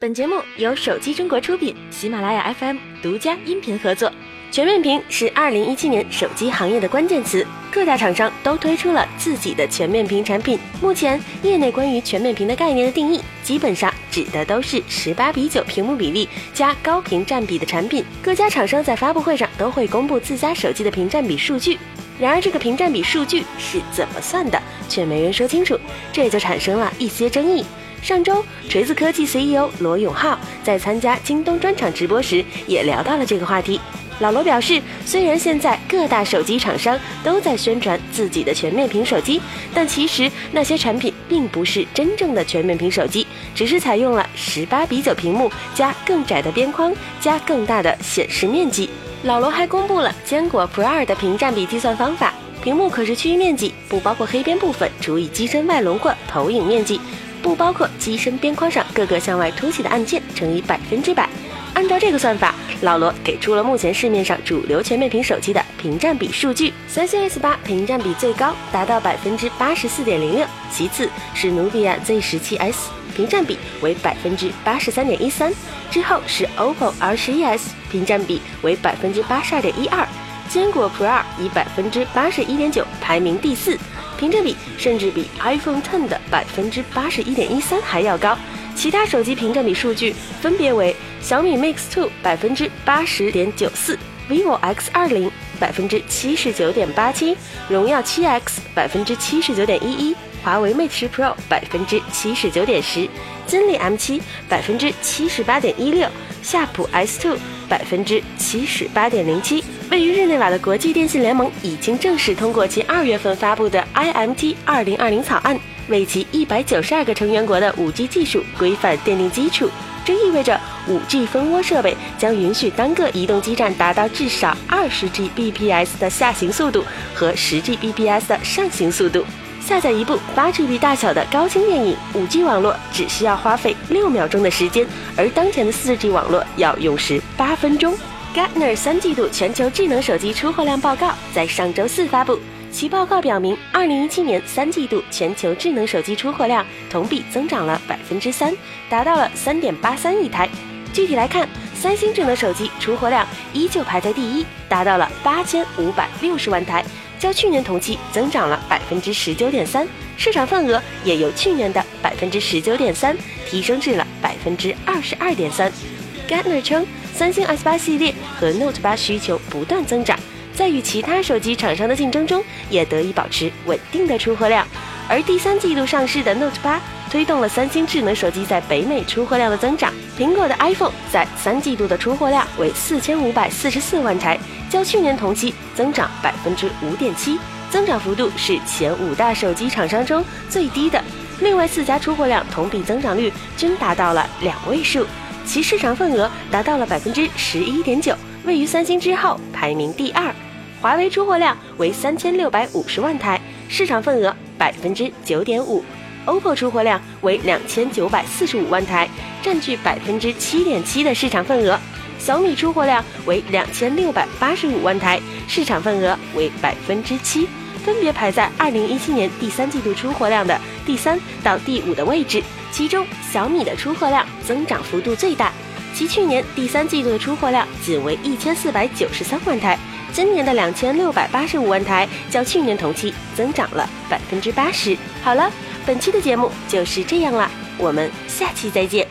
本节目由手机中国出品，喜马拉雅 FM 独家音频合作。全面屏是二零一七年手机行业的关键词，各大厂商都推出了自己的全面屏产品。目前，业内关于全面屏的概念的定义，基本上指的都是十八比九屏幕比例加高屏占比的产品。各家厂商在发布会上都会公布自家手机的屏占比数据，然而这个屏占比数据是怎么算的，却没人说清楚，这就产生了一些争议。上周，锤子科技 CEO 罗永浩在参加京东专场直播时，也聊到了这个话题。老罗表示，虽然现在各大手机厂商都在宣传自己的全面屏手机，但其实那些产品并不是真正的全面屏手机，只是采用了十八比九屏幕加更窄的边框加更大的显示面积。老罗还公布了坚果 Pro 2的屏占比计算方法，屏幕可视区域面积不包括黑边部分除以机身外轮廓投影面积。不包括机身边框上各个向外凸起的按键乘以百分之百，按照这个算法，老罗给出了目前市面上主流全面屏手机的屏占比数据。三星 S 八屏占比最高，达到百分之八十四点零六，其次是努比亚 Z 十七 S，屏占比为百分之八十三点一三，之后是 OPPO R 十一 S，屏占比为百分之八十二点一二，坚果 Pro 2以百分之八十一点九排名第四。屏占比甚至比 iPhone 10的百分之八十一点一三还要高，其他手机屏占比数据分别为小米 Mix 2百分之八十点九四，vivo X 二零百分之七十九点八七，荣耀 7X 百分之七十九点一一，华为 Mate 十 Pro 百分之七十九点十，金立 M7 百分之七十八点一六，夏普 S Two 百分之七十八点零七。位于日内瓦的国际电信联盟已经正式通过其二月份发布的 IMT 二零二零草案，为其一百九十二个成员国的五 G 技术规范奠定基础。这意味着五 G 蜂窝设备将允许单个移动基站达到至少二十 Gbps 的下行速度和十 Gbps 的上行速度。下载一部八 GB 大小的高清电影，五 G 网络只需要花费六秒钟的时间，而当前的四 G 网络要用时八分钟。Gartner 三季度全球智能手机出货量报告在上周四发布。其报告表明，二零一七年三季度全球智能手机出货量同比增长了百分之三，达到了三点八三亿台。具体来看，三星智能手机出货量依旧排在第一，达到了八千五百六十万台，较去年同期增长了百分之十九点三，市场份额也由去年的百分之十九点三提升至了百分之二十二点三。Gartner 称。三星 S 八系列和 Note 八需求不断增长，在与其他手机厂商的竞争中，也得以保持稳定的出货量。而第三季度上市的 Note 八推动了三星智能手机在北美出货量的增长。苹果的 iPhone 在三季度的出货量为四千五百四十四万台，较去年同期增长百分之五点七，增长幅度是前五大手机厂商中最低的。另外四家出货量同比增长率均达到了两位数。其市场份额达到了百分之十一点九，位于三星之后，排名第二。华为出货量为三千六百五十万台，市场份额百分之九点五。OPPO 出货量为两千九百四十五万台，占据百分之七点七的市场份额。小米出货量为两千六百八十五万台，市场份额为百分之七，分别排在二零一七年第三季度出货量的第三到第五的位置。其中，小米的出货量增长幅度最大，其去年第三季度的出货量仅为一千四百九十三万台，今年的两千六百八十五万台，较去年同期增长了百分之八十。好了，本期的节目就是这样了，我们下期再见。